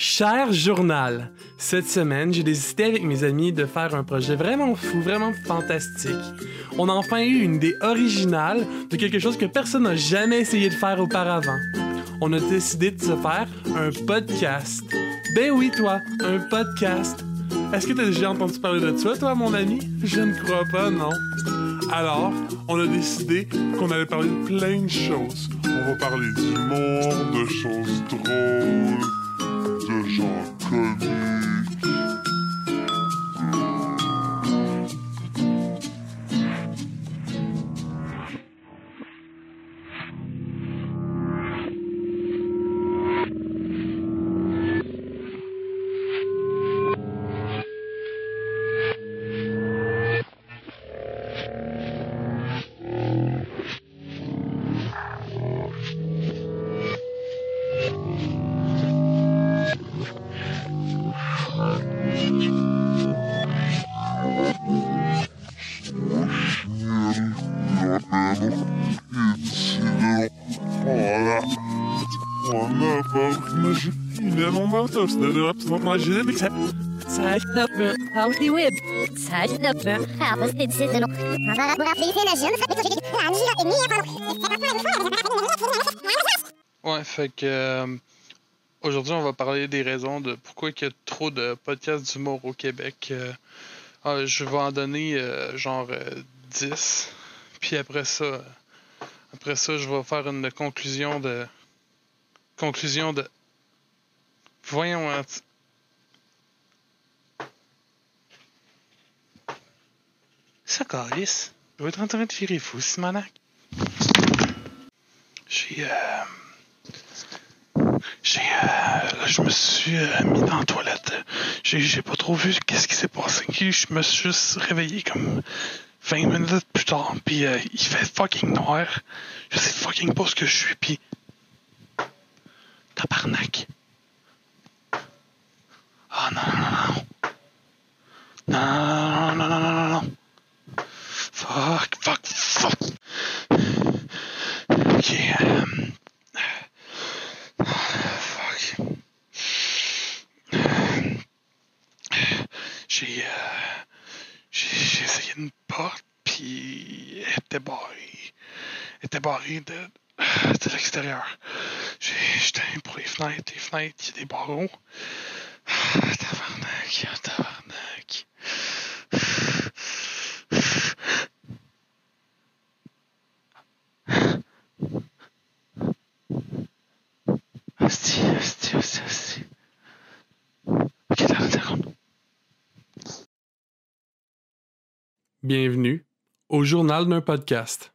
Cher journal, cette semaine, j'ai décidé avec mes amis de faire un projet vraiment fou, vraiment fantastique. On a enfin eu une idée originale de quelque chose que personne n'a jamais essayé de faire auparavant. On a décidé de se faire un podcast. Ben oui, toi, un podcast. Est-ce que tu as déjà entendu parler de ça, toi, mon ami? Je ne crois pas, non. Alors, on a décidé qu'on allait parler de plein de choses. On va parler d'humour, de choses drôles, Ouais, fait que euh, aujourd'hui on va parler des raisons de pourquoi il y a trop de podcasts d'humour au Québec. Euh, ah, je vais en donner euh, genre euh, 10. Puis après ça, euh, après ça, je vais faire une conclusion de conclusion de voyons hein, Ça calisse. Je vais être en train de virer fou, Simonac. J'ai euh, j'ai euh, je me suis euh, mis dans la toilette. J'ai j'ai pas trop vu qu'est-ce qui s'est passé. Je me suis juste réveillé comme 20 minutes plus tard. Puis euh, il fait fucking noir. Je sais fucking pas ce que je suis. Puis tabarnak. Ah non non non non. Non non non non non non non. Fuck fuck fuck. Ok. euh, Fuck. J'ai, euh, j'ai essayé une porte, puis elle était barrée. Elle était barrée de, de l'extérieur. J'ai, j'étais pour les fenêtres. Les fenêtres, il y a des barreaux. Ah, tabarnak, ah, tabarnak. Bienvenue au journal d'un podcast.